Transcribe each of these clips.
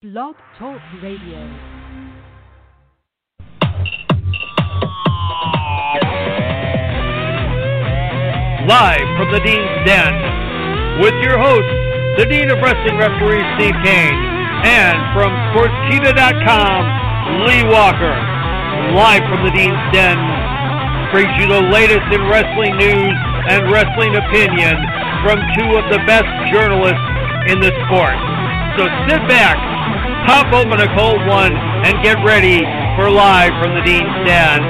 Blog Talk Radio. Live from the Dean's Den with your host, the Dean of Wrestling Referee Steve Cain, and from Sportskeeda.com, Lee Walker. Live from the Dean's Den brings you the latest in wrestling news and wrestling opinion from two of the best journalists in the sport. So sit back, pop open a cold one, and get ready for Live from the Dean's Den.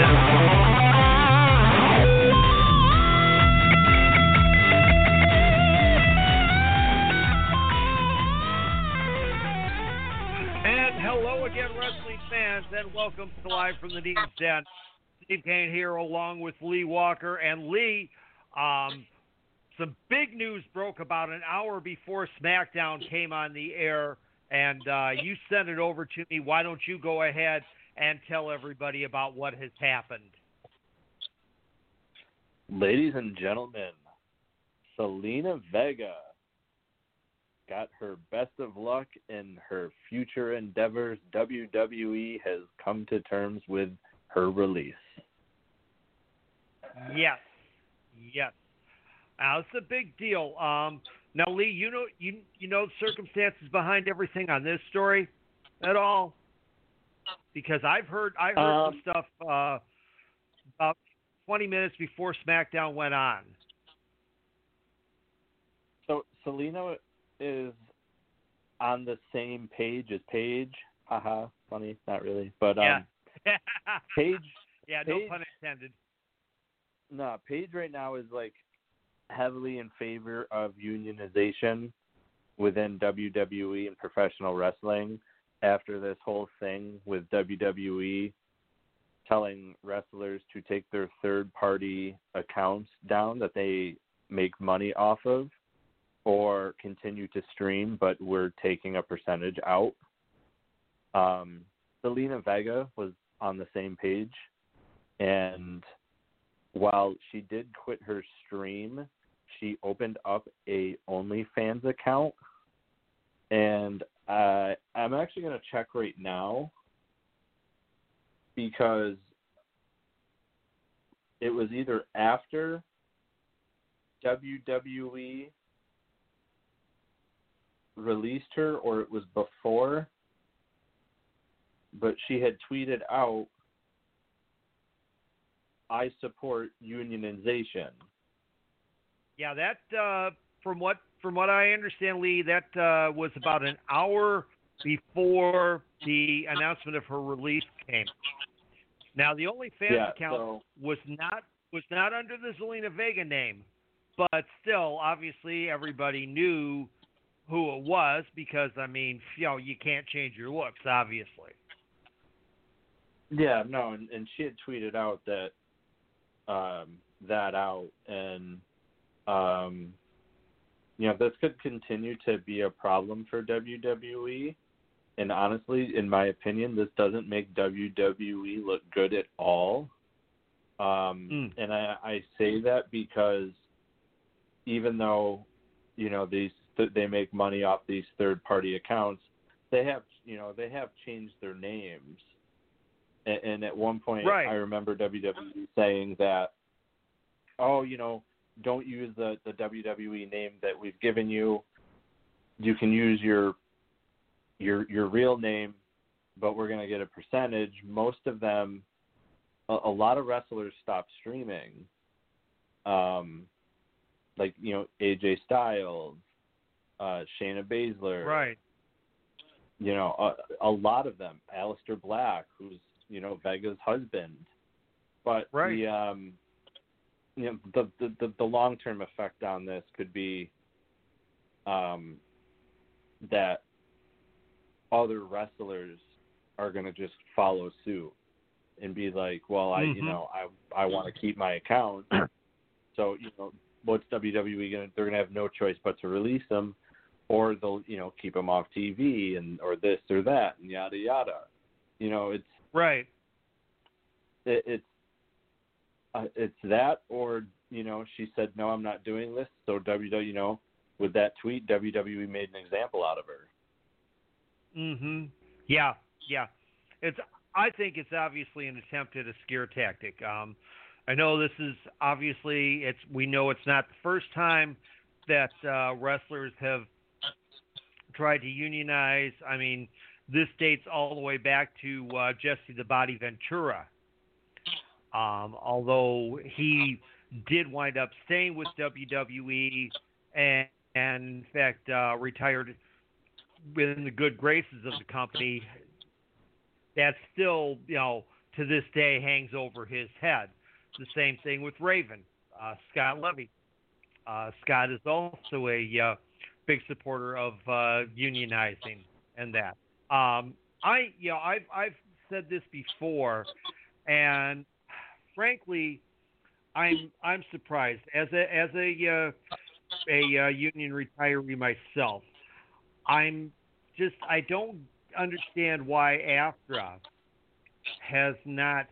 And hello again, wrestling fans, and welcome to Live from the Dean's Den. Steve Cain here, along with Lee Walker. And Lee, um, some big news broke about an hour before SmackDown came on the air, and uh, you sent it over to me. Why don't you go ahead and tell everybody about what has happened? Ladies and gentlemen, Zelina Vega got her best of luck in her future endeavors. WWE has come to terms with her release. Yes, yes. Now it's a big deal. Um, now, Lee, you know you you know the circumstances behind everything on this story at all? Because I've heard I heard Um, some stuff uh, about 20 minutes before SmackDown went on. So Zelina is on the same page as Paige. Haha, funny, not really. But um yeah, Paige yeah, no Paige- pun intended. no, Paige right now is like heavily in favor of unionization within WWE and professional wrestling after this whole thing with WWE telling wrestlers to take their third party accounts down that they make money off of or continue to stream but we're taking a percentage out. Um Zelina Vega was on the same page and while she did quit her stream, she opened up a OnlyFans account, and uh, I'm actually going to check right now because it was either after WWE released her or it was before, but she had tweeted out I support unionization. Yeah, that uh, from what from what I understand, Lee, that uh, was about an hour before the announcement of her release came. Now, the OnlyFans Yeah, account so- was not was not under the Zelina Vega name, but still, obviously, everybody knew who it was because I mean, you know, you can't change your looks, obviously. Yeah, no, and, and she had tweeted out that um, that out, and um, you know this could continue to be a problem for WWE. And honestly, in my opinion, this doesn't make WWE look good at all. Um, Mm. And I, I say that because even though you know these they make money off these third party accounts, they have you know they have changed their names. And, and at one point, Right. I remember WWE saying that, oh, you know, don't use the the WWE name that we've given you. You can use your your your real name, but we're going to get a percentage. Most of them, a, a lot of wrestlers stop streaming. Um, like you know AJ Styles, uh, Shayna Baszler, Right. you know, a, a lot of them. Aleister Black, who's you know Vega's husband, but Right. the um, you know the the the, the long term effect on this could be um that other wrestlers are going to just follow suit and be like, well, I you Mhm. know I I want to keep my account, so you know what's WWE going to they're going to have no choice but to release them or they'll you know keep them off TV and or this or that and yada yada. You know, it's Right. it, it's uh, it's that or you know she said no, I'm not doing this. So WWE, you know, with that tweet, WWE made an example out of her. Mhm. Yeah, yeah. It's I think it's obviously an attempt at a scare tactic. Um, I know this is obviously it's we know it's not the first time that uh, wrestlers have tried to unionize. I mean, this dates all the way back to uh, Jesse the Body Ventura. Um, although he did wind up staying with WWE and, and in fact uh, retired within the good graces of the company, that still, you know, to this day hangs over his head. The same thing with Raven, uh, Scott Levy. Uh, Scott is also a uh, big supporter of uh, unionizing and that. Um, I, you know, I've I've said this before, and frankly, I'm I'm surprised as a as a uh, a uh, union retiree myself. I'm just I don't understand why AFTRA has not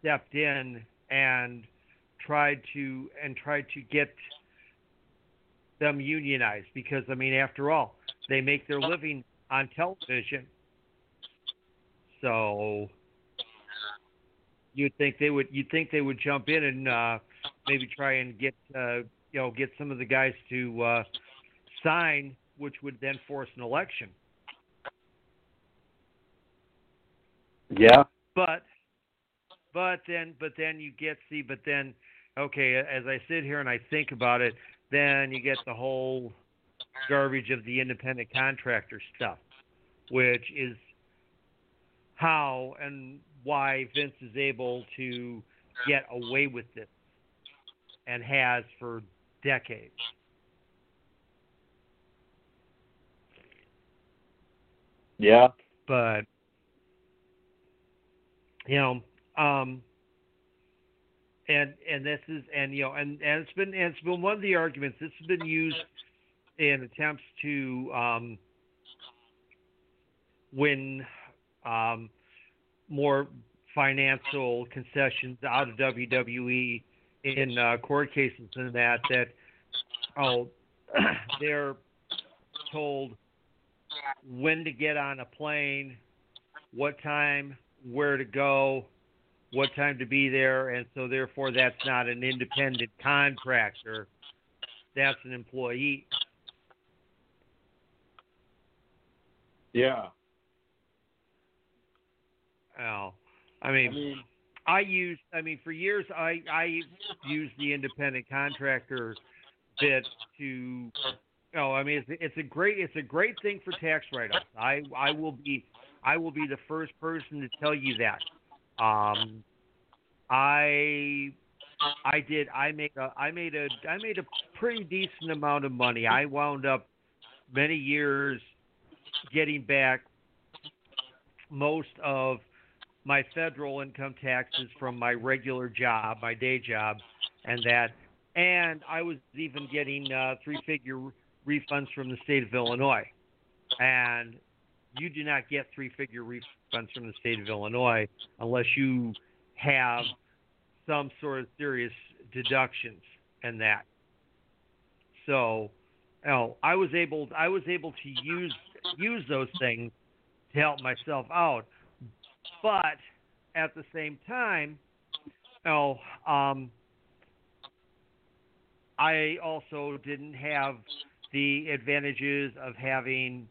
stepped in and tried to and tried to get them unionized because I mean after all they make their living on television so you'd think they would you'd think they would jump in and uh, maybe try and get uh, you know get some of the guys to uh, sign which would then force an election Yeah. But but then but then you get see but then okay as I sit here and I think about it then you get the whole garbage of the independent contractor stuff which is how and why Vince is able to get away with this and has for decades. Yeah. But you know, um, and and this is and you know and, and it's been and it's been one of the arguments. This has been used in attempts to um, win um, more financial concessions out of WWE in uh, court cases than that that oh they're told when to get on a plane, what time where to go, what time to be there, and so therefore that's not an independent contractor. That's an employee. Yeah. Oh, I mean, I mean, I used. I mean, for years I I used the independent contractor bit to. Oh, I mean, it's, it's a great it's a great thing for tax write-offs. I I will be I will be the first person to tell you that. Um, I I did. I made a I made a I made a pretty decent amount of money. I wound up many years getting back most of my federal income taxes from my regular job, my day job, and that. And I was even getting uh, three-figure refunds from the state of Illinois. And you do not get three figure refunds from the state of Illinois unless you have some sort of serious deductions and that. So, know, I was able I was able to use use those things to help myself out, but at the same time, you know, um, I also didn't have the advantages of having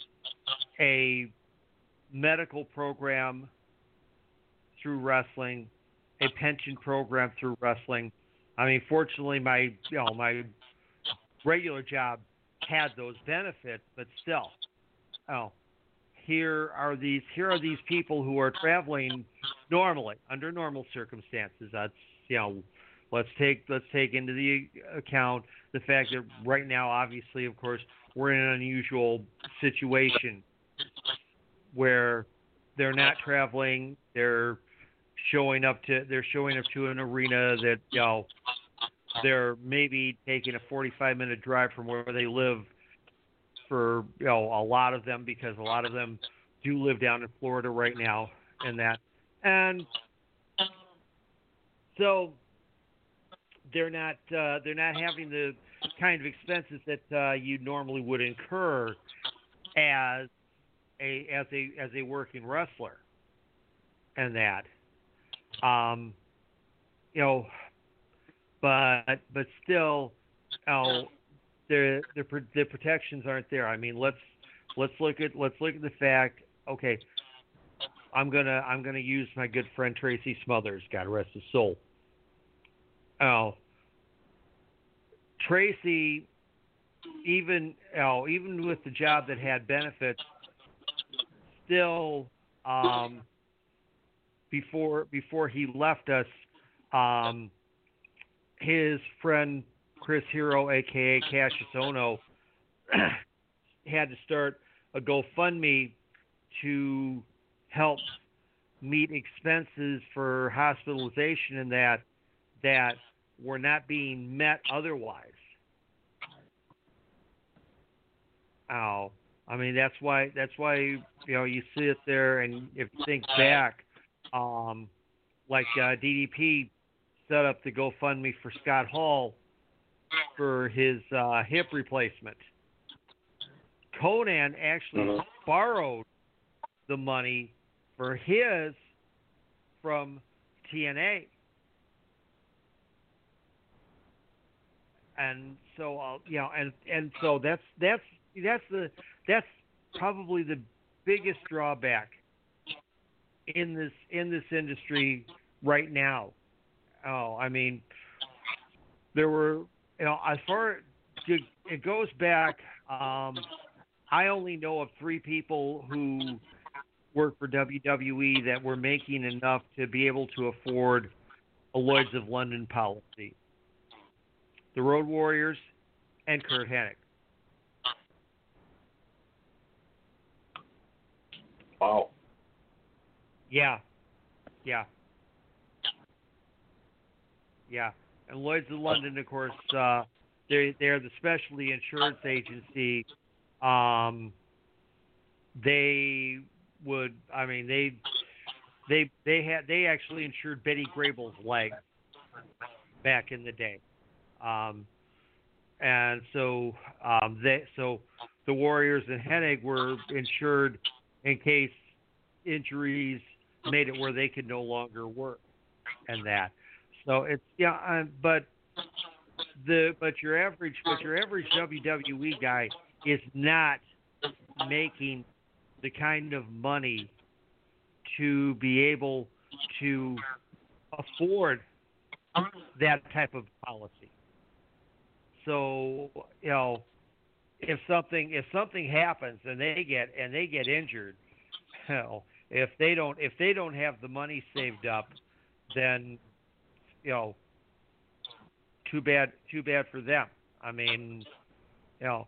a medical program through wrestling, a pension program through wrestling. I mean, fortunately, my you know my regular job had those benefits, but still, oh, here are these here are these people who are traveling normally under normal circumstances. That's you know, let's take let's take into the account the fact that right now, obviously, of course, we're in an unusual situation where they're not traveling, they're showing up to they're showing up to an arena that you know they're maybe taking a 45 minute drive from where they live for you know a lot of them because a lot of them do live down in Florida right now and that. And so they're not uh, they're not having the kind of expenses that uh, you normally would incur as a as a as a working wrestler, and that, um, you know, but but still, you know, the protections aren't there. I mean, let's let's look at let's look at the fact. Okay, I'm gonna I'm gonna use my good friend Tracy Smothers. God rest his soul. Oh, Tracy, even oh, even with the job that had benefits, still um, before before he left us, um, his friend Chris Hero, aka Cassius Ohno, had to start a GoFundMe to help meet expenses for hospitalization and that that were not being met otherwise. Oh, I mean that's why that's why you know you sit there and if you think back, um, like uh, DDP set up the GoFundMe for Scott Hall for his uh, hip replacement. Konnan actually Mhm. borrowed the money for his from TNA. And so, uh, you know, and and so that's that's that's the that's probably the biggest drawback in this in this industry right now. Oh, I mean, there were you know as far it goes back. Um, I only know of three people who work for WWE that were making enough to be able to afford a Lloyd's of London policy. The Road Warriors and Curt Hennig. Wow. Yeah. Yeah. Yeah. And Lloyd's of London, of course, uh, they're, they're the specialty insurance agency. Um, they would, I mean, they, they, they had, they actually insured Betty Grable's leg back in the day. Um, and so, um, they, so the Warriors and Hennig were insured in case injuries made it where they could no longer work and that. So it's yeah, uh, but the but your average but your average WWE guy is not making the kind of money to be able to afford that type of policy. So, you know, if something if something happens and they get and they get injured, hell, if they don't if they don't have the money saved up, then you know, too bad too bad for them. I mean, you know,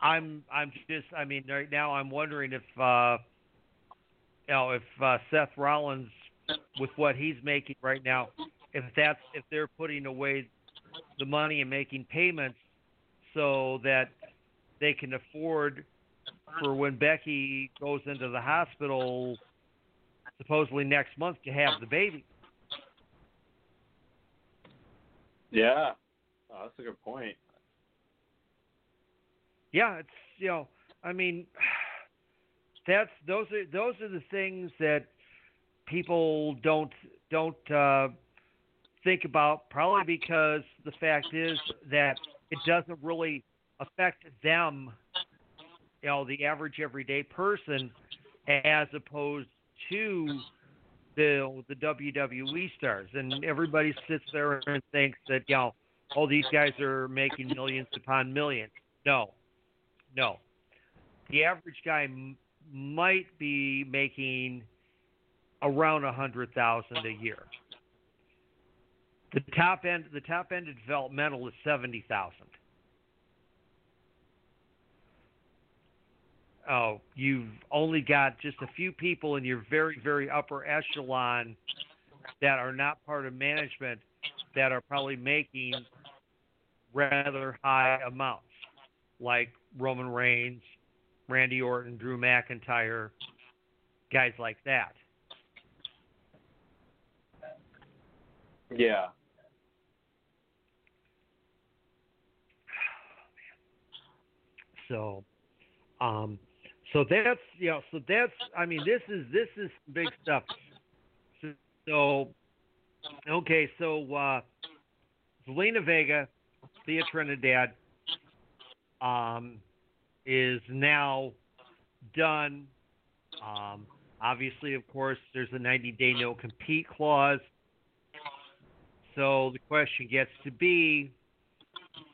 I'm I'm just I mean right now I'm wondering if uh you know if uh, Seth Rollins with what he's making right now if that's if they're putting away the money and making payments so that they can afford for when Becky goes into the hospital supposedly next month to have the baby. Yeah. Oh, that's a good point. Yeah, it's you know, I mean that's those are those are the things that people don't don't uh think about probably because the fact is that it doesn't really affect them you know the average everyday person as opposed to the the WWE stars. And everybody sits there and thinks that you know oh these guys are making millions upon millions. No. No. The average guy m- might be making around a hundred thousand a year. The top end the top end of developmental is seventy thousand oh, you've only got just a few people in your very, very upper echelon that are not part of management that are probably making rather high amounts, like Roman Reigns, Randy Orton, Drew McIntyre, guys like that. Yeah. So, um, so that's you know, so that's I mean, this is this is big stuff. So, okay, so uh, Zelina Vega, Thea Trinidad, um, is now done. Um, obviously, of course, there's a 90-day no compete clause. So the question gets to be,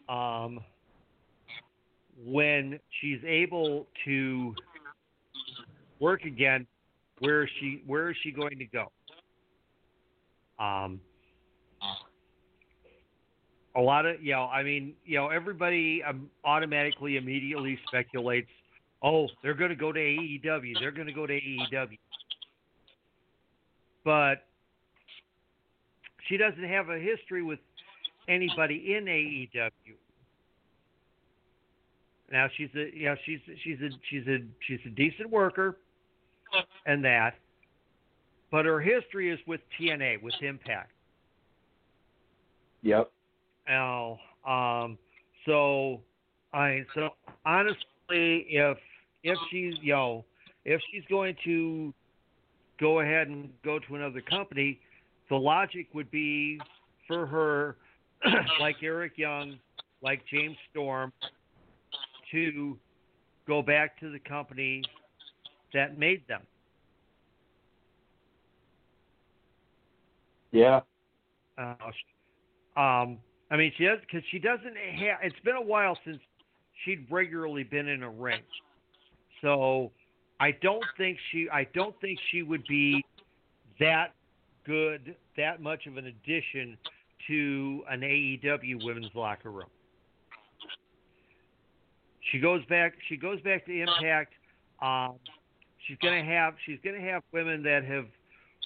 um, when she's able to work again, where is she where is she going to go? Um, a lot of you know, I mean, you know, everybody um, automatically immediately speculates, oh, they're going to go to AEW, they're going to go to AEW, but she doesn't have a history with anybody in AEW. Now she's a you know she's she's a she's a she's a decent worker, and that, but her history is with TNA with Impact. Yep. Now, um, so I so honestly, if if she's you know if she's going to go ahead and go to another company, the logic would be for her, like Eric Young, like James Storm, to go back to the company that made them. Yeah. Uh, um, I mean, she does because she doesn't have. It's been a while since she'd regularly been in a ring, so I don't think she. I don't think she would be that good, that much of an addition to an AEW women's locker room. She goes back. She goes back to Impact. Um, she's gonna have. She's gonna have women that have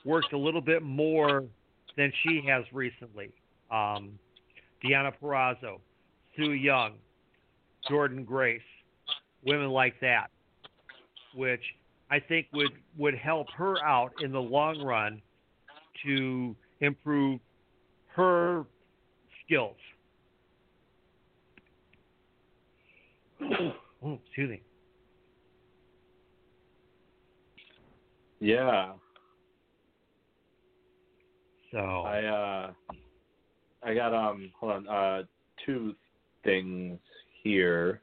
worked a little bit more than she has recently. Um, Deonna Purrazzo, Su Yung, Jordynne Grace, women like that, which I think would would help her out in the long run to improve her skills. oh, excuse me. Yeah. So I uh I got um hold on, uh two things here.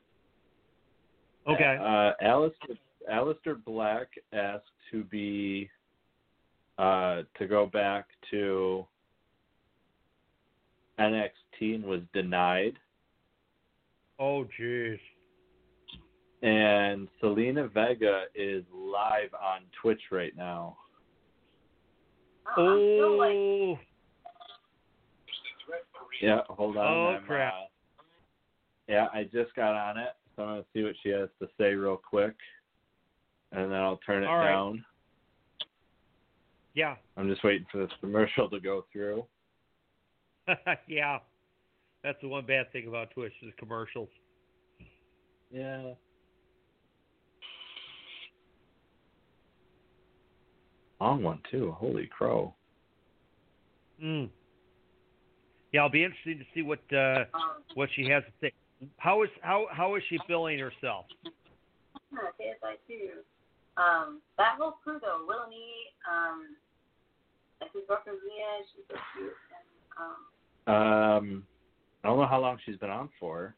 okay, Uh Aleister Aleister Black asked to be uh to go back to NXT and was denied. oh jeez, And Zelina Vega is live on Twitch right now. Uh, I'm like, oh Yeah, hold on. Oh, I'm, crap. uh, yeah, I just got on it, so I'm gonna see what she has to say real quick, and then I'll turn it All right. down. yeah, I'm just waiting for this commercial to go through. yeah. That's the one bad thing about Twitch is commercials. Yeah. Long one too. Holy crow. Mm. Yeah, I'll be interesting to see what uh, what she has to say. How is how how is she feeling herself? KSI too. Um, that whole crew though, Willow Nee, um, like his girlfriend Mia, she's so cute, and um, Um, I don't know how long she's been on for.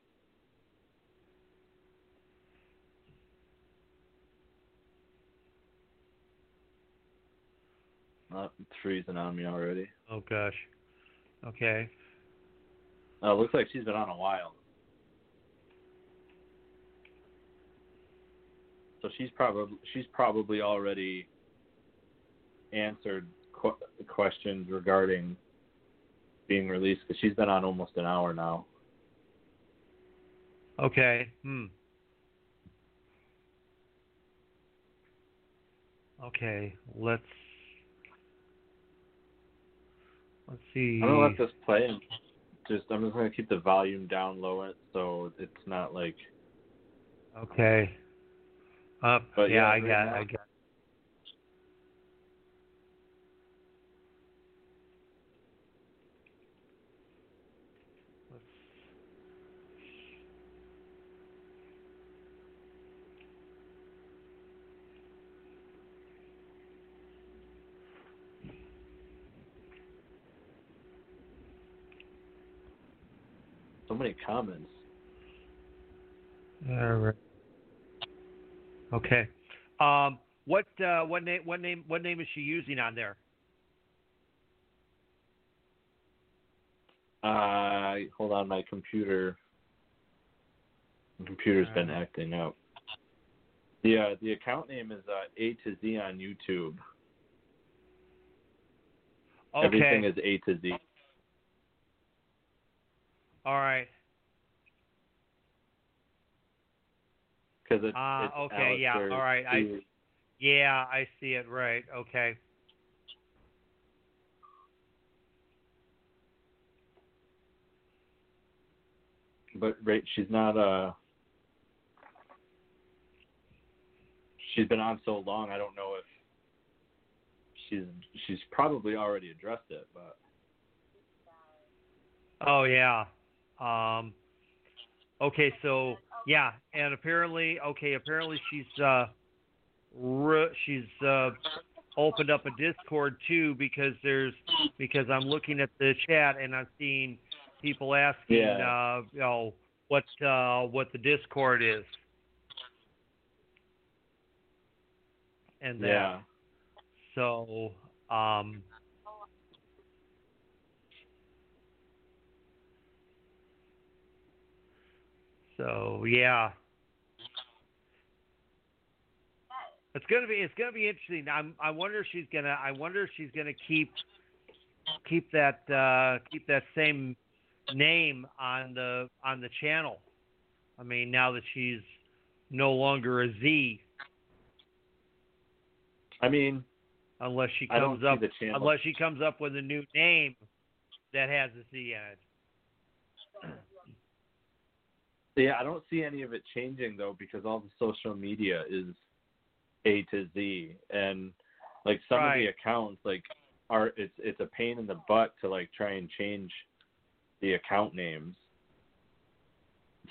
It's freezing on me already. Oh gosh. Okay. Oh, it looks like she's been on a while. So she's probably she's probably already answered qu- questions regarding being released because she's been on almost an hour now. Okay. Hmm. Okay. Let's let's see. I'm gonna let this play and just I'm just gonna keep the volume down low it so it's not like Okay. Up. But yeah, yeah, I got. now- I got. Many comments. All right. Okay. Um, what uh, what name what name what name is she using on there? Uh, hold on, my computer. My computer's been acting up. Yeah, the account name is uh, A to Z on YouTube. Okay. Everything is A to Z. All right. Because it's, Ah, it's okay, yeah, all right, I- Yeah, I see it. Right. Okay. but right, she's not uh she's been on so long i don't know if she's she's probably already addressed it but Oh yeah. Um. Okay. So yeah, and apparently, okay, apparently she's uh, re- she's uh, opened up a Discord too because there's because I'm looking at the chat and I'm seeing people asking, Yeah. uh, you know, what uh, what the Discord is, and that. yeah So, um, so yeah, it's gonna be it's gonna be interesting. I'm I wonder if she's gonna I wonder if she's gonna keep keep that uh, keep that same name on the on the channel. I mean, now that she's no longer a Z, i mean unless she comes up unless she comes up with a new name that has a Z in it. Yeah i don't see any of it changing though because all the social media is a to z and like some of the accounts like are it's it's a pain in the butt to like try and change the account names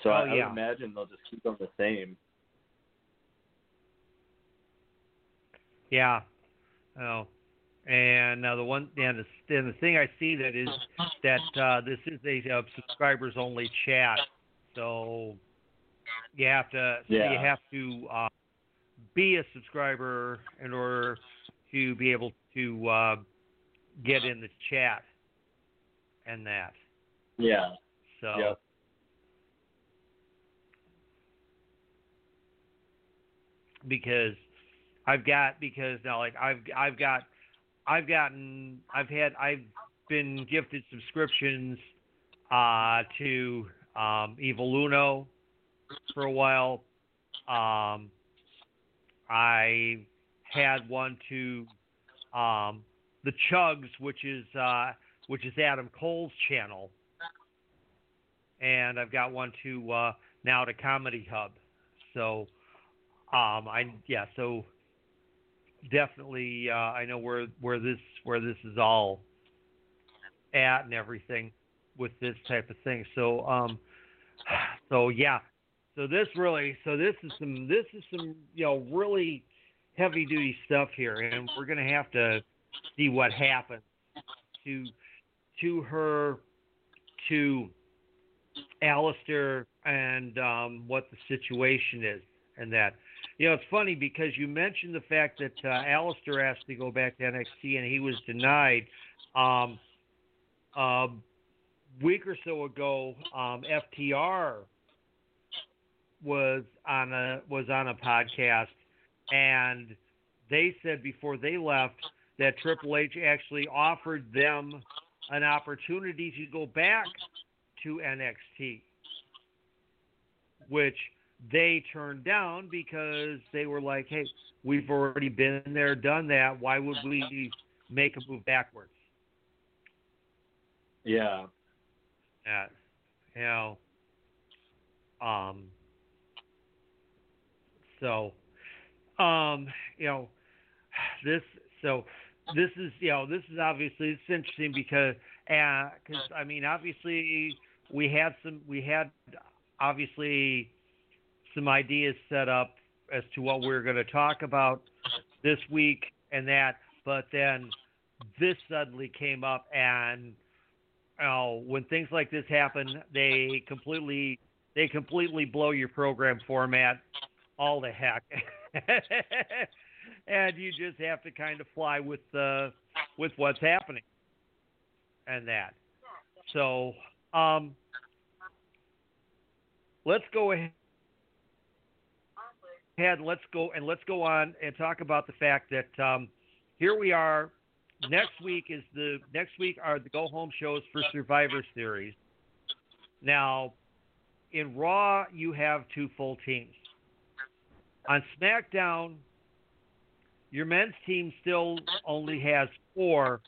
so Oh, I, I yeah. would imagine they'll just keep them the same Yeah. Oh. And now the one and the, and the thing I see that is that uh, this is a uh, subscribers only chat, so you have to so you have to uh, be a subscriber in order to be able to uh, get in the chat and that. yeah So Yep. because I've got because now like I've I've got I've gotten I've had I've been gifted subscriptions uh to um Evoluno for a while. Um I had one to um the Chugs which is uh which is Adam Cole's channel. And I've got one to uh now to Comedy Hub. So um I yeah, so definitely uh I know where where this where this is all at and everything with this type of thing. So um so yeah. So this really so this is some this is some you know really heavy duty stuff here and we're gonna have to see what happens to to her to Aleister and um, what the situation is and that. You know, it's funny because you mentioned the fact that uh, Aleister asked to go back to NXT and he was denied. Um, a week or so ago, um, FTR was on a was on a podcast, and they said before they left that Triple H actually offered them an opportunity to go back to NXT, which they turned down because they were like, "Hey, we've already been there, done that. Why would we make a move backwards?" yeah That, know, um, so, um, you know, this so this is you know this is obviously it's interesting because because I mean obviously we had some we had obviously some ideas set up as to what we are going to talk about this week and that, but then this suddenly came up and oh, when things like this happen, they completely they completely blow your program format all the heck, and you just have to kind of fly with uh, with what's happening and that. So, um, let's go ahead. Let's go and let's go on and talk about the fact that um, here we are. Next week is the next week are the go home shows for Survivor Series. Now, in Raw, you have two full teams. On SmackDown, your men's team still only has four,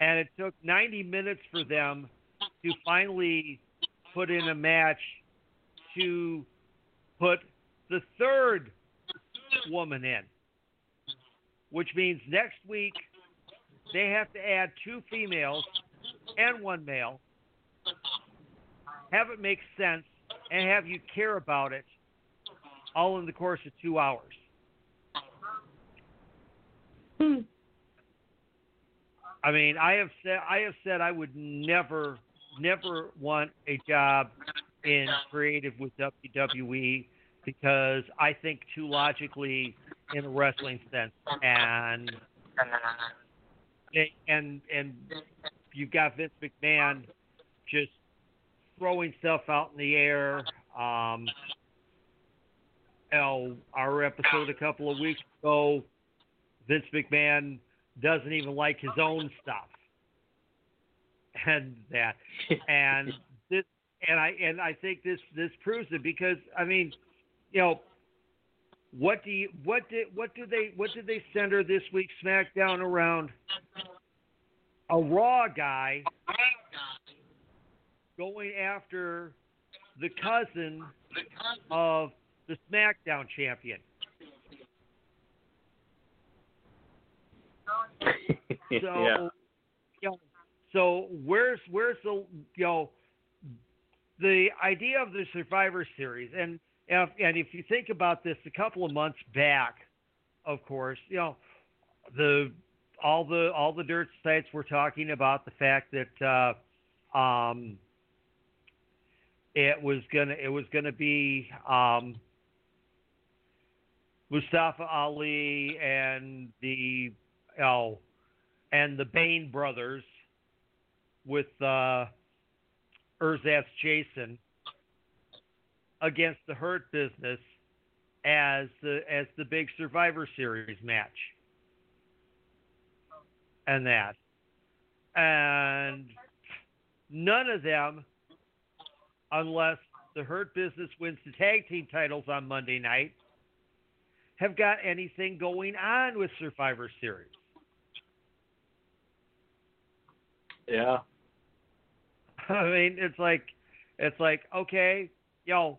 and it took 90 minutes for them to finally put in a match to put the third woman in, which means next week they have to add two females and one male, have it make sense, and have you care about it all in the course of two hours. Hmm. I mean, I have said I have said I would never, never want a job in creative with WWE because I think too logically in a wrestling sense, and and and you've got Vince McMahon just throwing stuff out in the air. Um, you know, our episode a couple of weeks ago, Vince McMahon doesn't even like his own stuff, and that, and this, and I and I think this this proves it because I mean, you know, what do you what did what do they what did they center this week SmackDown around? A Raw guy going after the cousin of the SmackDown champion. So, yeah. you know, so where's where's the you know the idea of the Survivor Series and if, and if you think about this, a couple of months back, of course, you know the all the all the dirt sites were talking about the fact that uh, um, it was gonna it was gonna be um, Mustafa Ali and the oh and the Bain brothers with uh, Erzatz Jason against the Hurt Business as the as the big Survivor Series match, and that, and none of them, unless the Hurt Business wins the tag team titles on Monday night, have got anything going on with Survivor Series. Yeah. I mean, it's like, it's like, okay, yo,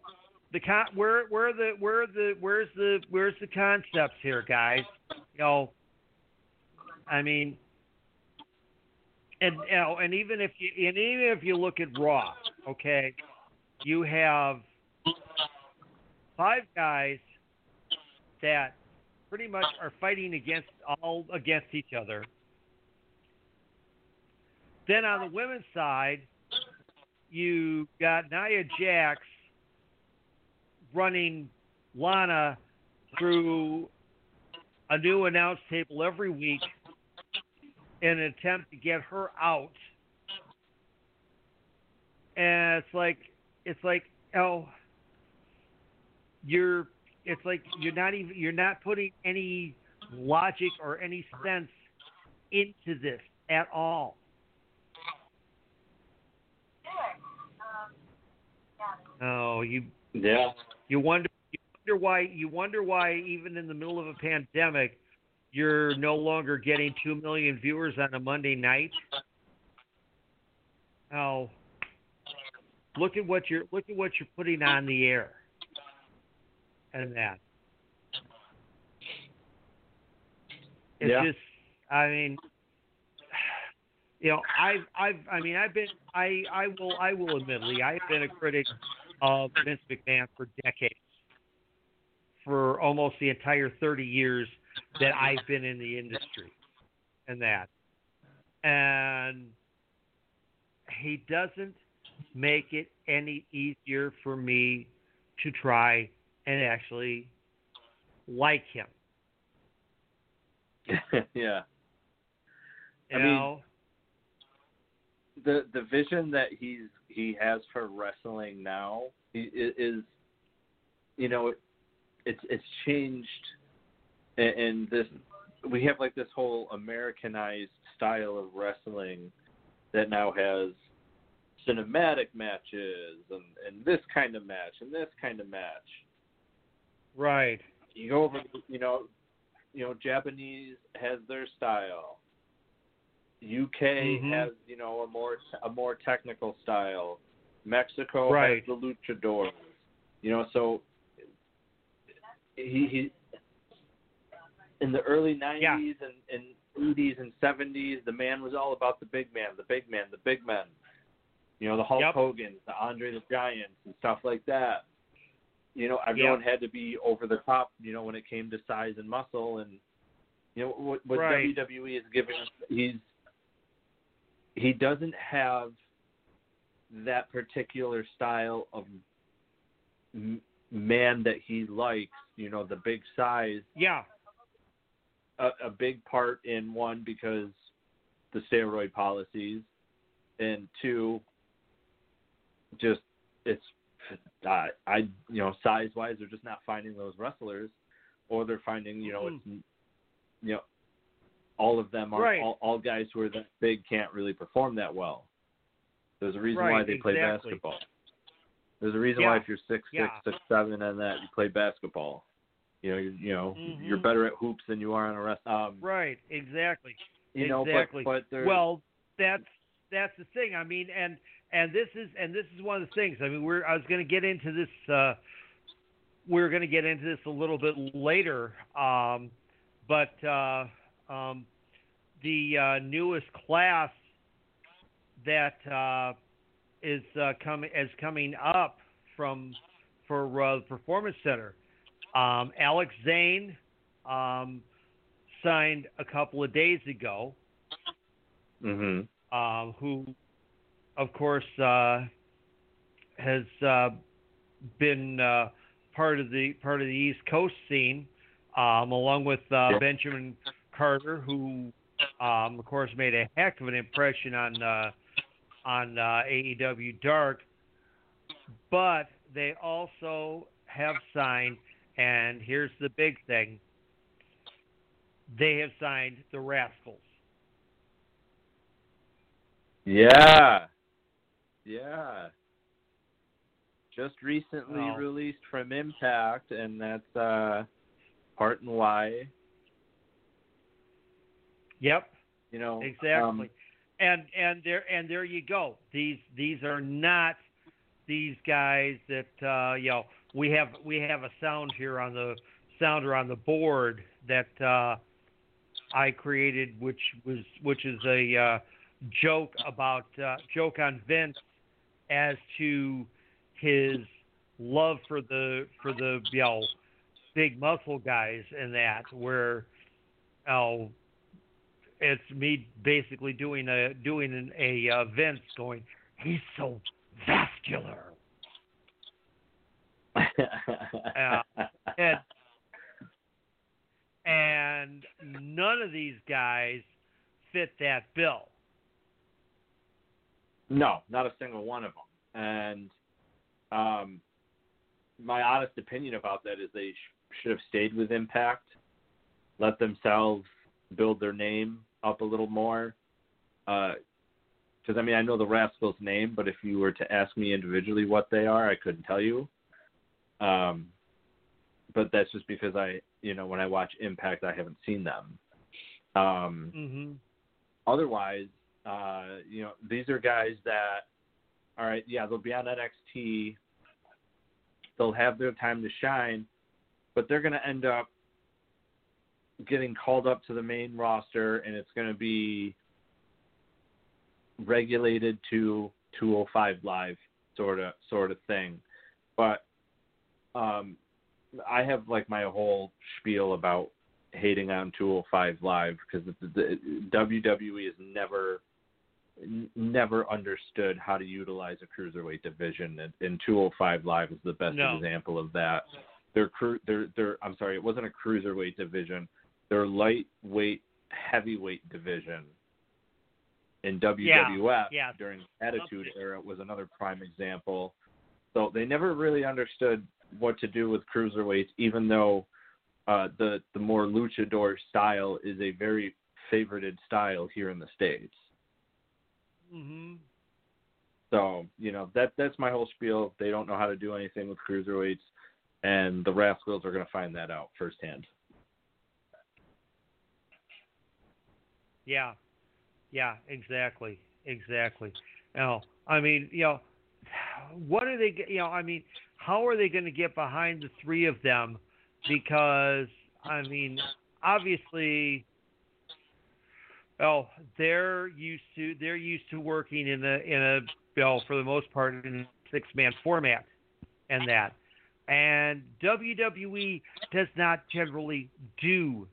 the con, where, where the, where the, where's the, where's the concepts here, guys? Yo, I mean, and you know, and even if you, and even if you look at Raw, okay, you have five guys that pretty much are fighting against all against each other. Then on the women's side, you got Nia Jax running Lana through a new announce table every week in an attempt to get her out. And it's like it's like oh you're it's like you're not even you're not putting any logic or any sense into this at all. Um, oh, you Yeah. You wonder you wonder why you wonder why even in the middle of a pandemic you're no longer getting two million viewers on a Monday night. Oh, look at what you're look at what you're putting on the air, and that. It's Yeah. just, I mean, you know, I've, I've, I mean, I've been, I, I will, I will admittedly, I've been a critic of Vince McMahon for decades, for almost the entire 30 years that I've been in the industry, and that, and he doesn't make it any easier for me to try and actually like him. yeah. You I mean, know? The the vision that he's he has for wrestling now is you know it's it's changed and, and this we have like this whole americanized style of wrestling that now has cinematic matches and and this kind of match and this kind of match right. you go over you know you know japanese has their style uk Mhm. has you know a more a more technical style mexico Right. has the luchadors you know so he he in the early 90s Yeah. and, and 80s and 70s the man was all about the big man the big man the big men you know the hulk Yep. hogan's the andre the giants and stuff like that you know everyone had to be over the top you know when it came to size and muscle and you know what what Right. WWE is giving us he's he doesn't have that particular style of man that he likes you know the big size Yeah. a, a big part in one because the steroid policies, and two, just it's uh, I you know size wise they're just not finding those wrestlers, or they're finding you know it's you know all of them are Right. all, all guys who are that big can't really perform that well. There's a reason why Right, they play basketball. There's a reason why if you're six Yeah. six six seven and that you play basketball. You know, you, you know, you're Mhm. better at hoops than you are on a rest. Um, Right. Exactly. you know, exactly. but but. Well, that's that's the thing. I mean, and and this is and this is one of the things. I mean, we're I was going to get into this. Uh, we're going to get into this a little bit later, um, but uh, um, the uh, newest class that uh, is uh, coming is coming up from for uh, the Performance Center. Um, Alex Zayne um, signed a couple of days ago hmm um, who, of course, uh, has uh, been uh, part of the part of the East Coast scene, um, along with uh, Yeah. Benjamin Carter, who, um, of course, made a heck of an impression on uh, on uh, AEW Dark. But they also have signed, and here's the big thing: they have signed the Rascalz. Yeah. Yeah. Just recently Wow. released from Impact, and that's uh, part and why. Yep. You know Exactly. um, and and there and there you go. These these are not these guys that uh you know we have we have a sound here on the sounder on the board that uh I created which was which is a uh joke about uh joke on Vince as to his love for the for the you know big muscle guys and that where oh it's me basically doing a doing an, a uh, Vince going. He's so vascular. and and none of these guys fit that bill. no, not a single one of them. And um, my honest opinion about that is they sh- should have stayed with Impact, let themselves build their name up a little more. Because I mean, I know the Rascalz' name, but if you were to ask me individually what they are, I couldn't tell you. Um, but that's just because I, you know, when I watch Impact, I haven't seen them. Um, hmm otherwise, uh, you know, these are guys that, all right, yeah, they'll be on NXT. They'll have their time to shine, but they're going to end up getting called up to the main roster, and it's going to be regulated to 205 live sort of sort of thing. But um, I have like my whole spiel about hating on 205 live because the, the WWE has never n- never understood how to utilize a cruiserweight division, and, and 205 Live is the best No. example of that. Their cru- their their I'm sorry, it wasn't a cruiserweight division. Their lightweight heavyweight division in WWF yeah. during the Attitude Era was another prime example. So they never really understood what to do with cruiserweights, even though uh, the the more luchador style is a very favorited style here in the states. hmm So you know that that's my whole spiel. They don't know how to do anything with cruiserweights, and the Rascalz are going to find that out firsthand. Yeah, yeah, exactly, exactly. Now, I mean, you know, what are they? You know, I mean, how are they going to get behind the three of them? Because I mean, obviously, well, they're used to they're used to working in a in a well for the most part in six man format, and that, and WWE does not generally do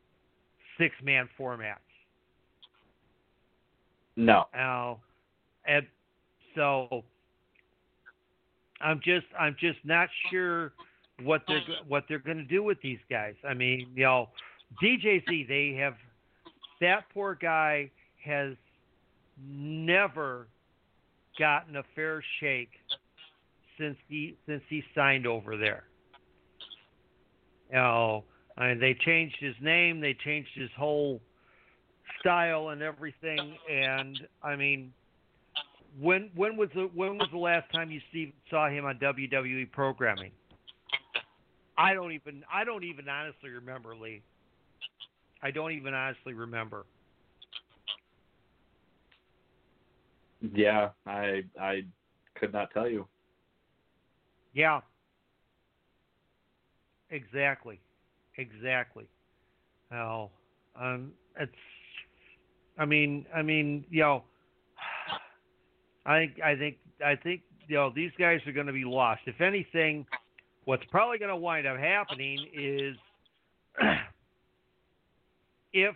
six man formats. No. Now, and so I'm just I'm just not sure what they're what they're going to do with these guys. I mean, you know, DJZ they have that poor guy has never gotten a fair shake since he since he signed over there. You know, I mean, they changed his name, they changed his whole style and everything. And I mean, when when was the when was the last time you see, saw him on WWE programming? I don't even I don't even honestly remember Lee. I don't even honestly remember. Yeah, I I could not tell you. Yeah. Exactly. Exactly. Now, um, it's. I mean, I mean, you know, I think, I think, I think, you know, these guys are going to be lost. If anything, what's probably going to wind up happening is if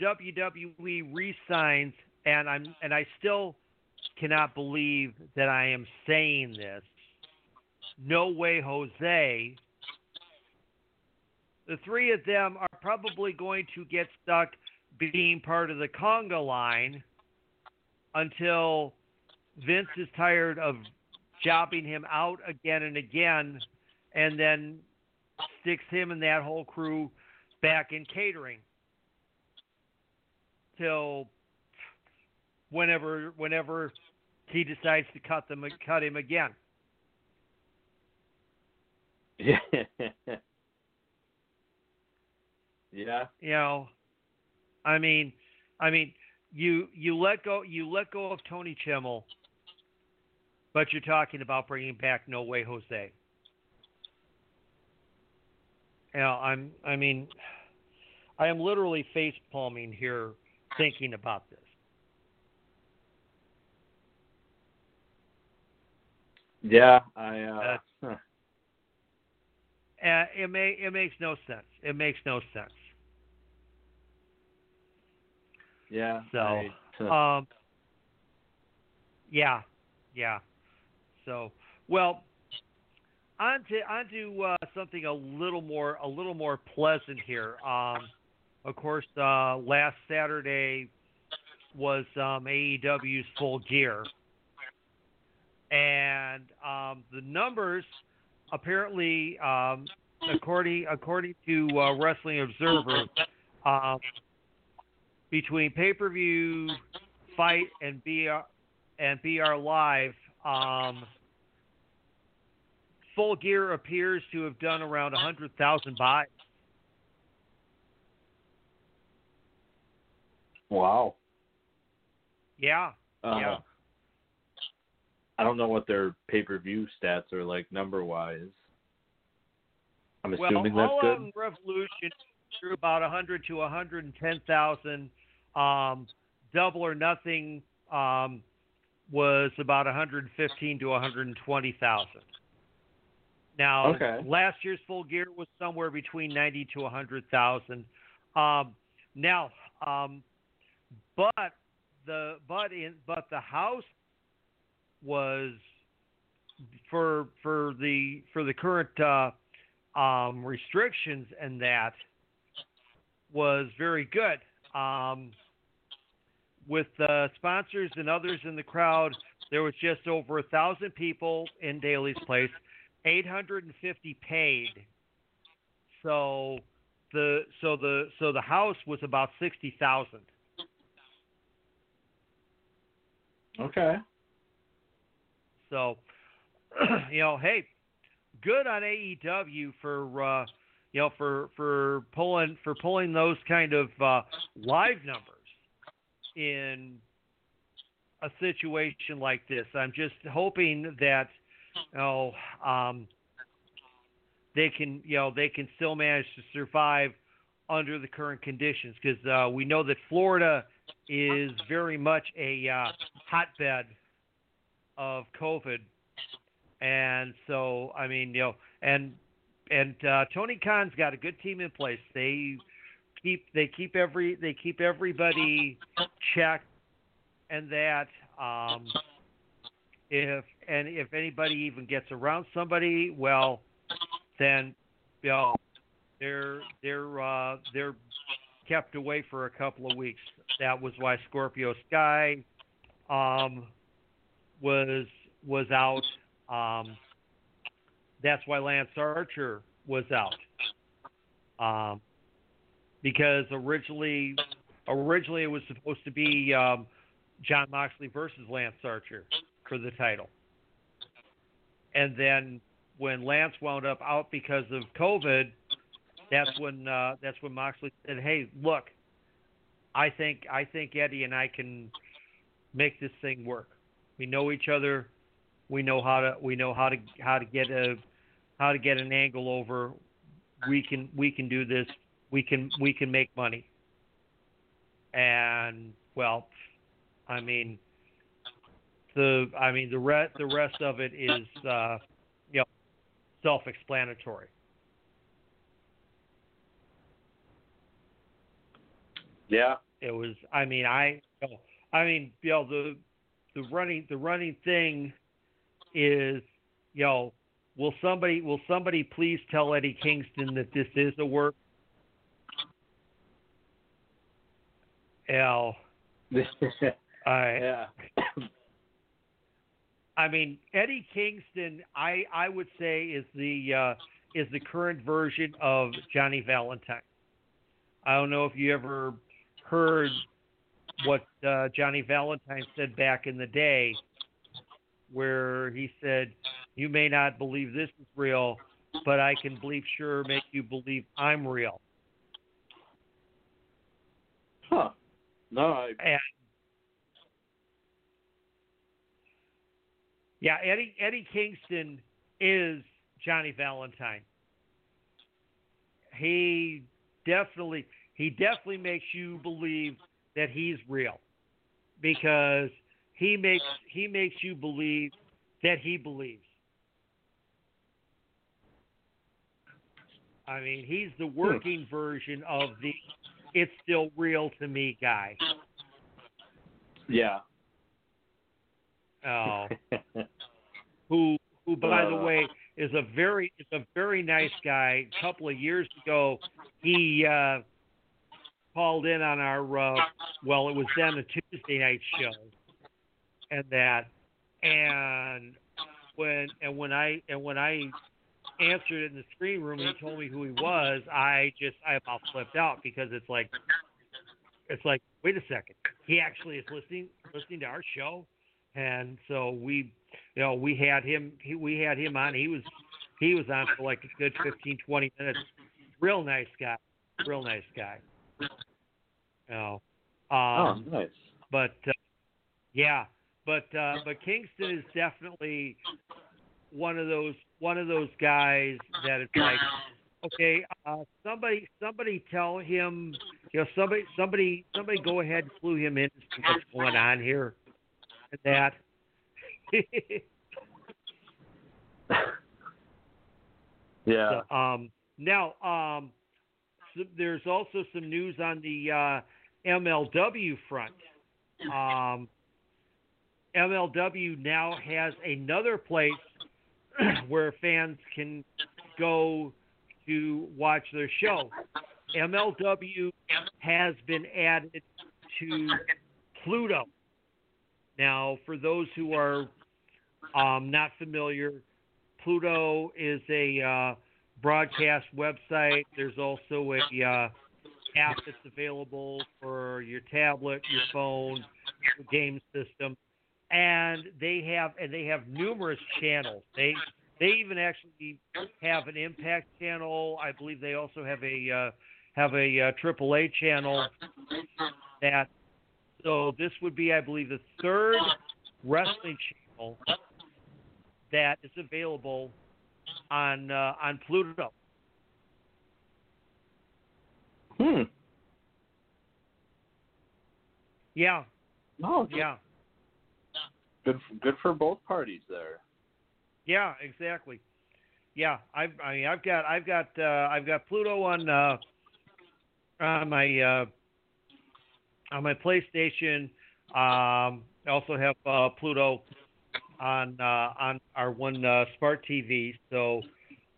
WWE re-signs, and I'm, and I still cannot believe that I am saying this. No way, Jose. The three of them are probably going to get stuck being part of the conga line until Vince is tired of jobbing him out again and again and then sticks him and that whole crew back in catering till whenever whenever he decides to cut them cut him again. Yeah. yeah. You know, I mean, I mean, you you let go you let go of Tony Chimel, but you're talking about bringing back No Way Jose. You know, I'm I mean, I am literally face palming here thinking about this. Yeah, I uh, huh. Uh, it may it makes no sense. It makes no sense. Yeah. So. Um, yeah, yeah. So, well, on to on to uh, something a little more a little more pleasant here. Um, of course, uh, last Saturday was um, AEW's Full Gear, and um, the numbers apparently, um, according according to uh, Wrestling Observer, um, between pay per view, fight, and BR and BR Live, um, Full Gear appears to have done around hundred thousand buys. wow. Yeah, Uh, yeah. I don't know what their pay per view stats are like number wise. I'm Well, assuming that's All good. Out Revolution drew about 100 to 110,000. Um, Double or Nothing um, was about 115 to 120,000. Now, Okay. last year's Full Gear was somewhere between 90 to 100,000. Um, now, um, but the but in but the house was for for the for the current uh, um, restrictions and that was very good. Um, with the sponsors and others in the crowd, there was just over a thousand people in Daily's place, 850 paid. So the so the so the house was about sixty thousand. Okay. So, you know, hey, good on AEW for uh, you know for for pulling for pulling those kind of uh, live numbers in a situation like this. I'm just hoping that you know um, they can you know they can still manage to survive under the current conditions because uh, we know that Florida is very much a uh, hotbed of COVID, and so I mean you know and and uh, Tony Khan's got a good team in place. They keep they keep every they keep everybody checked and that um, if and if anybody even gets around somebody, well, then you know they're they're uh, they're kept away for a couple of weeks. That was why Scorpio Sky um, was was out. Um, that's why Lance Archer was out. Um, because originally originally it was supposed to be um, Jon Moxley versus Lance Archer for the title. And then when Lance wound up out because of COVID, that's when uh, that's when Moxley said, "Hey, look, I think I think Eddie and I can make this thing work. We know each other. We know how to we know how to how to get a how to get an angle over. We can we can do this. We can we can make money." And well, I mean, the I mean the rest the rest of it is uh, you know self-explanatory. Yeah. It was. I mean, I. You know, I mean, you know, the the running the running thing is, you know, will somebody will somebody please tell Eddie Kingston that this is a work? L. I. yeah. I mean, Eddie Kingston, I I would say is the uh, is the current version of Johnny Valentine. I don't know if you ever heard what uh, Johnny Valentine said back in the day, where he said, "You may not believe this is real, but I can believe sure make you believe I'm real." Huh. No, I, And yeah, Eddie Eddie Kingston is Johnny Valentine. He definitely he definitely makes you believe that he's real because he makes he makes you believe that he believes. I mean, he's the working version of the it's still real to me guy. yeah. Oh, who who by the Uh. way is a very is a very nice guy. A couple of years ago, he uh, called in on our uh, well, it was then a Tuesday night show, and that, and when and when I and when I answered it in the screen room, and he told me who he was. I just I about flipped out because it's like it's like wait a second, he actually is listening listening to our show, and so we you know we had him he, we had him on. He was he was on for like a good 15, 20 minutes. Real nice guy, real nice guy. You know, oh, um, nice. but uh, yeah, but uh, but Kingston is definitely one of those one of those guys that it's like, okay, uh, somebody somebody tell him, you know, somebody somebody somebody go ahead and clue him in to what's going on here and that. Yeah. So, um, now, um, so there's also some news on the uh, MLW front. um, MLW now has another place where fans can go to watch their show. MLW has been added to Pluto. Now, for those who are um, not familiar, Pluto is a uh, broadcast website. There's also a uh, app that's available for your tablet, your phone, your game system, and they have and they have numerous channels. They they even actually have an Impact channel. I believe they also have a uh, have a uh, AAA channel. That so this would be, I believe, the third wrestling channel that is available on uh, on Pluto. Hmm. Yeah, Oh, yeah, good. Good for both parties there. yeah, exactly. Yeah, I've I mean I've got I've got uh, I've got Pluto on uh, on my uh, on my PlayStation. Um, I also have uh, Pluto on uh, on our one uh, smart TV. So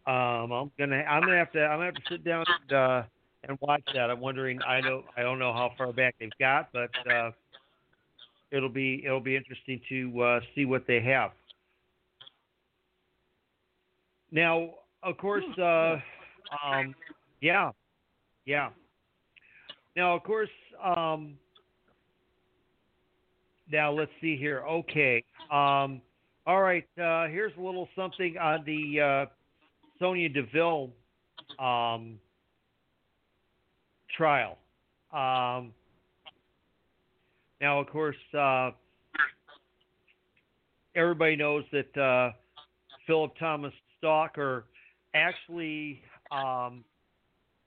um, I'm gonna I'm gonna have to I'm gonna have to sit down and, uh, and watch that. I'm wondering I don't I don't know how far back they've got, but uh, it'll be it'll be interesting to uh, see what they have. Now, of course, uh, um, yeah, yeah. Now, of course, um, now let's see here. Okay, um, all right. Uh, here's a little something on the uh, Sonya Deville um, trial. Um, now, of course, uh, everybody knows that uh, Philip Thomas Stalker actually um,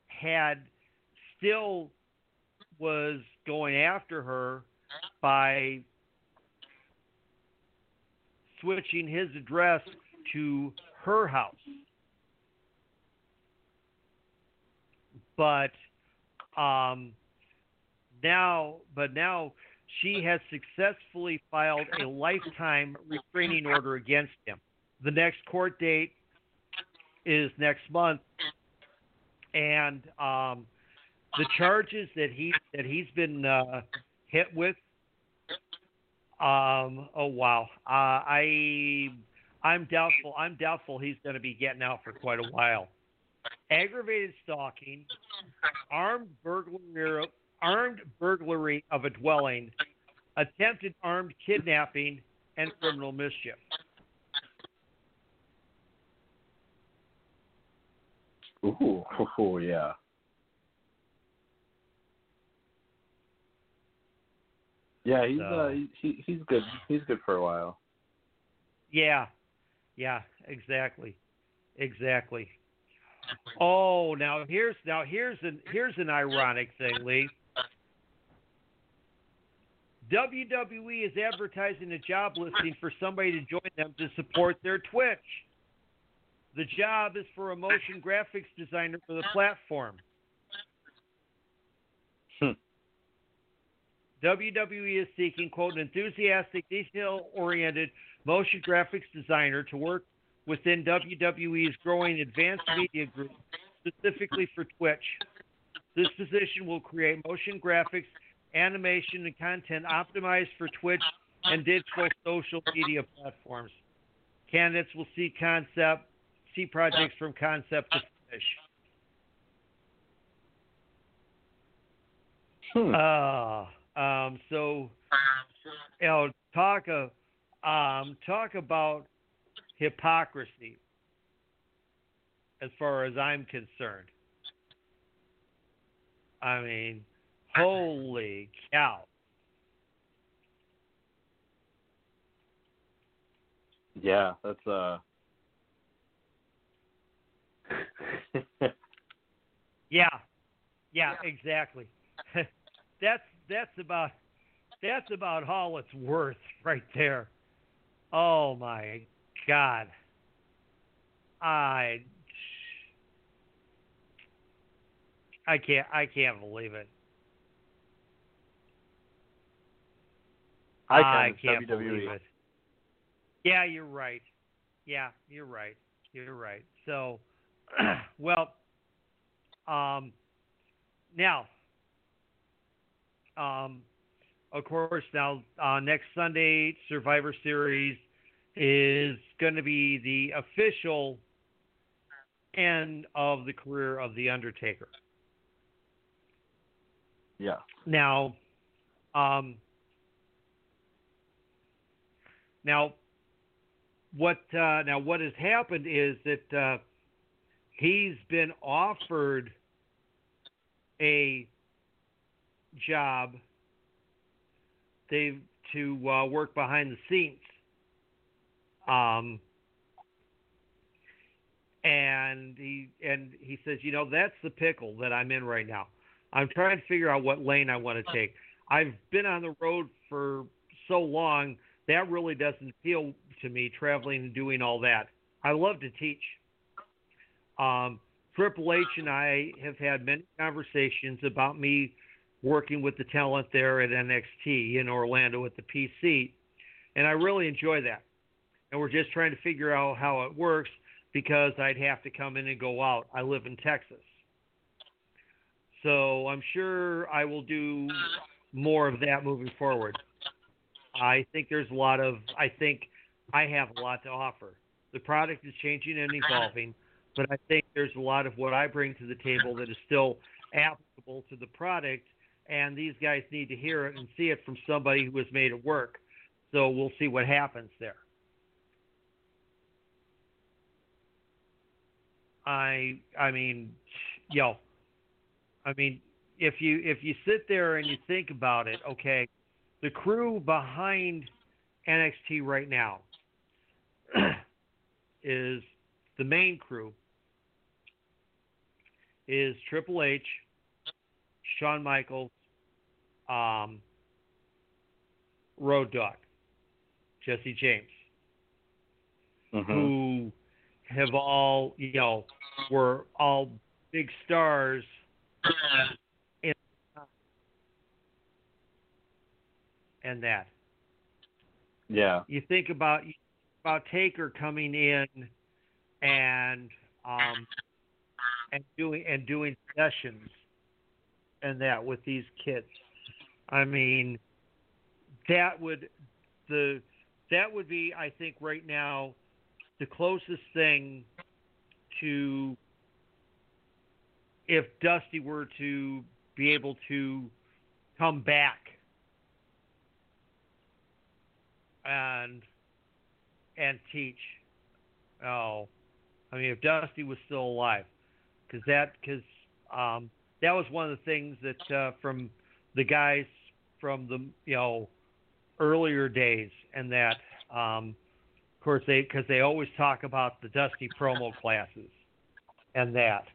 had still was going after her by switching his address to her house. But um, now, but now she has successfully filed a lifetime restraining order against him. The next court date is next month, and um, the charges that he that he's been uh, hit with. Um, oh wow, uh, I I'm doubtful. I'm doubtful he's going to be getting out for quite a while. Aggravated stalking, armed burglary, armed burglary of a dwelling, attempted armed kidnapping, and criminal mischief. Ooh, yeah. Yeah, he's So- uh, he, he he's good. He's good for a while. Yeah, yeah, exactly, exactly. Oh, now here's now here's an here's an ironic thing, Lee. WWE is advertising a job listing for somebody to join them to support their Twitch. The job is for a motion graphics designer for the platform. Hmm. WWE is seeking, quote, an enthusiastic, detail oriented motion graphics designer to work within WWE's growing advanced media group, specifically for Twitch. This position will create motion graphics, animation, and content optimized for Twitch and digital social media platforms. Candidates will see concept, see projects from concept to finish. Hmm. Uh, um, so, you know, talk of, um, talk about hypocrisy as far as I'm concerned. I mean, holy cow. Yeah, that's uh. Yeah, yeah, exactly. that's that's about that's about all it's worth right there. Oh my God. I I can't I can't believe it. I It's can't WWE. believe it. Yeah, you're right. Yeah, you're right. You're right. So, well, um, now, um, of course, now uh, next Sunday, Survivor Series is going to be the official end of the career of the Undertaker. Yeah. Now, um, now, what uh, now what has happened is that uh, he's been offered a job they to uh, work behind the scenes. Um, and he and he says, you know, that's the pickle that I'm in right now. I'm trying to figure out what lane I want to take. I've been on the road for so long that really doesn't appeal to me traveling and doing all that. I love to teach. Um, Triple H and I have had many conversations about me working with the talent there at NXT in Orlando at the PC, and I really enjoy that. And we're just trying to figure out how it works because I'd have to come in and go out. I live in Texas. So I'm sure I will do more of that moving forward. I think there's a lot of I think I have a lot to offer. The product is changing and evolving, but I think there's a lot of what I bring to the table that is still applicable to the product and these guys need to hear it and see it from somebody who has made it work. So we'll see what happens there. I I mean, yo, I mean, if you if you sit there and you think about it, okay, the crew behind NXT right now is the main crew is Triple H, Shawn Michaels, um, Road Dog, Jesse James, Mhm. who have all you know were all big stars and that. Yeah. You think about about Taker coming in and um and doing and doing sessions and that with these kids. I mean, that would the that would be I think right now the closest thing to if Dusty were to be able to come back and and teach. Oh, I mean, if Dusty was still alive, because that because um, that was one of the things that uh, from the guys from the you know earlier days, and that um, of course they because they always talk about the Dusty promo classes and that.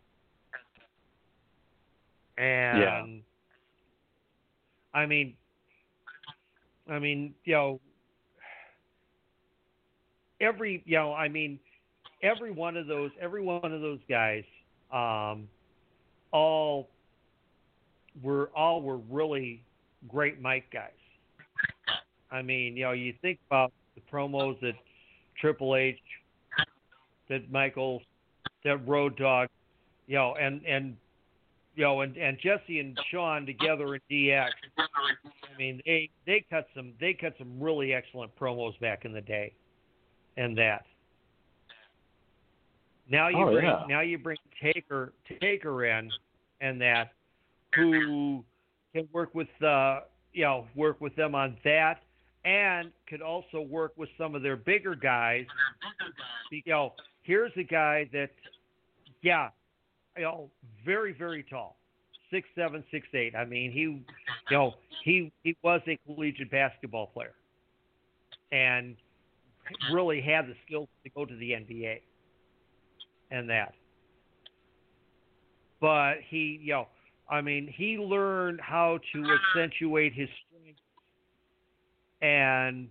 And Yeah. I mean, I mean, you know, every, you know, I mean, every one of those, every one of those guys, um, all were all were really great mic guys. I mean, you know, you think about the promos that Triple H, that Michael, that Road Dog, you know, and and you know, and and Jesse and Shawn together in DX. I mean, they they cut some they cut some really excellent promos back in the day, and that. Now you Oh, bring yeah. now you bring Taker Taker in, and that who can work with uh you know work with them on that, and could also work with some of their bigger guys. You know, here's a guy that, yeah, you know, very very tall, six seven six eight. I mean, he, you know, he he was a collegiate basketball player, and really had the skills to go to the NBA, and that. But he, you know, I mean, he learned how to accentuate his strength and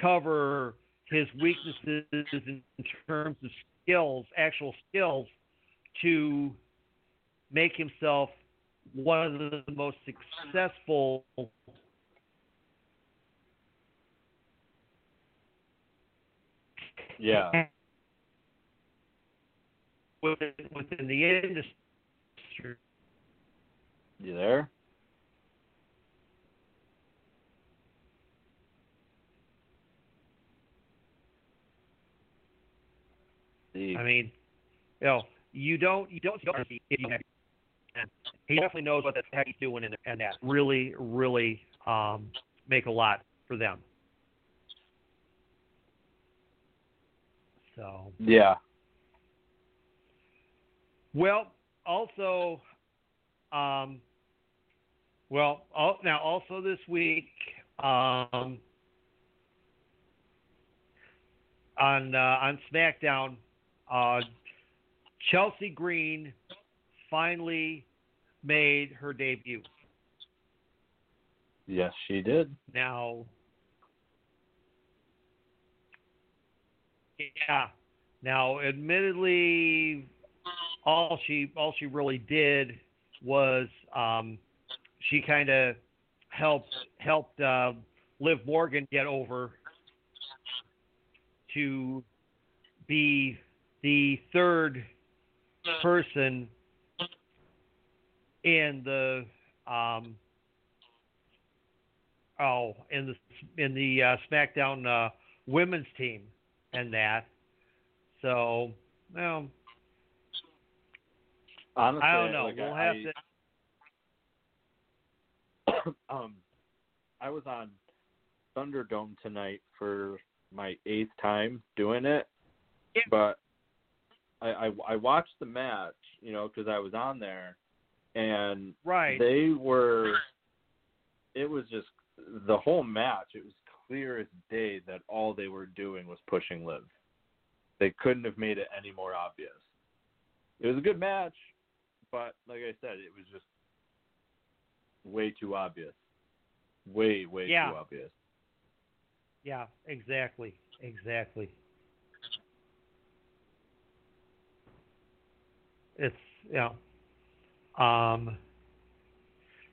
cover his weaknesses in terms of skills, actual skills, to make himself one of the most successful Yeah. within, within the industry. You there? I mean, you know, you don't you don't, you don't see if you have. He definitely knows what the heck he's doing, and, and that really, really um, make a lot for them. So Yeah. Well, also, um, well, al- now also this week um, on uh, on SmackDown, uh, Chelsea Green finally made her debut. Yes, she did. Now, yeah. Now, admittedly, all she all she really did was um, she kind of helped helped uh, Liv Morgan get over to be the third person in the um, oh in the in the uh, SmackDown uh, women's team and that. So, well, Honestly, I don't know. like, we'll I, have to. um, I was on Thunderdome tonight for my eighth time doing it, Yeah. but I, I I watched the match, you know, because I was on there, and Right. they were. It was just the whole match. It was clear as day that all they were doing was pushing Liv. They couldn't have made it any more obvious. It was a good match, but like I said, it was just way too obvious. Way, way Yeah. too obvious. Yeah, exactly. Exactly. It's yeah. Um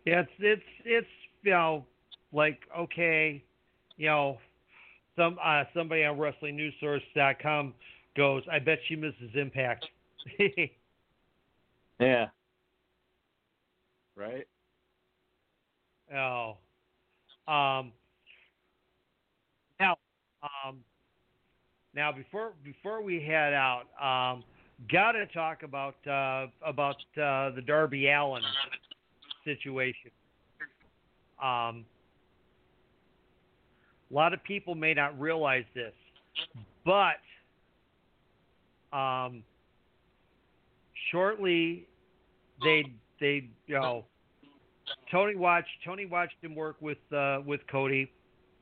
yeah, it's it's it's you know like okay, you know, some uh somebody on wrestlingnewssource.com goes, I bet she misses impact. Yeah. Right? Oh. Um now um now before before we head out, um gotta talk about uh about uh the Darby Allin situation. Um a lot of people may not realize this, but um shortly they they you know Tony watched Tony watched him work with uh, with Cody.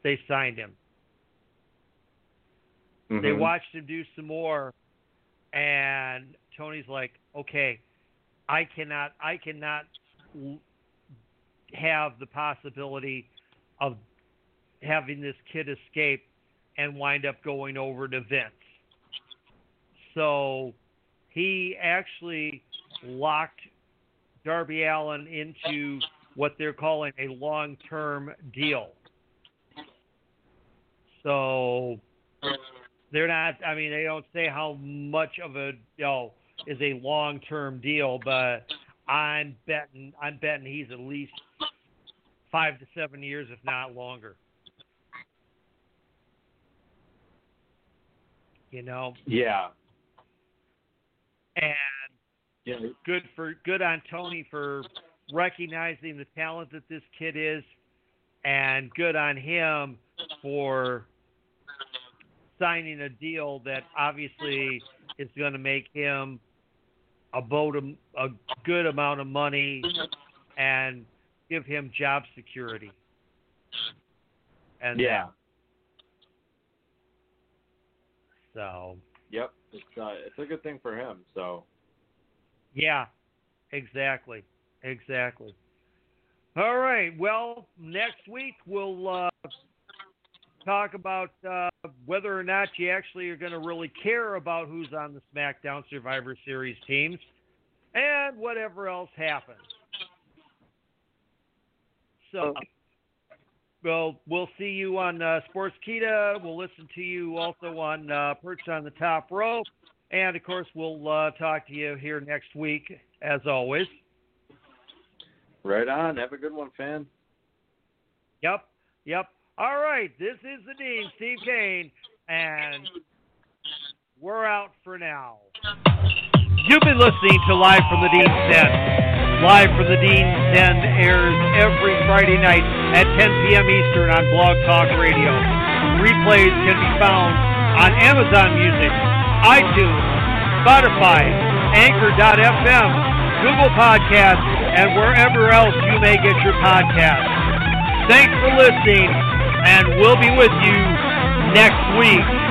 They signed him. They Mhm. watched him do some more, and Tony's like, "Okay, I cannot I cannot l- have the possibility of having this kid escape and wind up going over to Vince." So he actually locked Darby Allin into what they're calling a long-term deal. So they're not. I mean, they don't say how much of a you know is a long-term deal, but I'm betting I'm betting he's at least five to seven years, if not longer. You know, Yeah. and Yeah. good for good on Tony for recognizing the talent that this kid is, and good on him for signing a deal that obviously is going to make him a boat a good amount of money and give him job security. And Yeah. So Yep. It's uh, it's a good thing for him. So Yeah, exactly, exactly. All right. Well, next week we'll uh, talk about uh, whether or not you actually are going to really care about who's on the SmackDown Survivor Series teams, and whatever else happens. So, We'll, we'll see you on uh, Sportskeeda. We'll listen to you also on uh, Perch on the Top Rope. And of course, we'll uh, talk to you here next week, as always. Right on. Have a good one, fan. Yep. Yep. All right. This is the Dean, Steve Cain, and we're out for now. You've been listening to Live from the Dean's Den. Live from the Dean's Den airs every Friday night at 10 p.m. Eastern on Blog Talk Radio. Replays can be found on Amazon Music, iTunes, Spotify, Anchor.fm, Google Podcasts, and wherever else you may get your podcasts. Thanks for listening, and we'll be with you next week.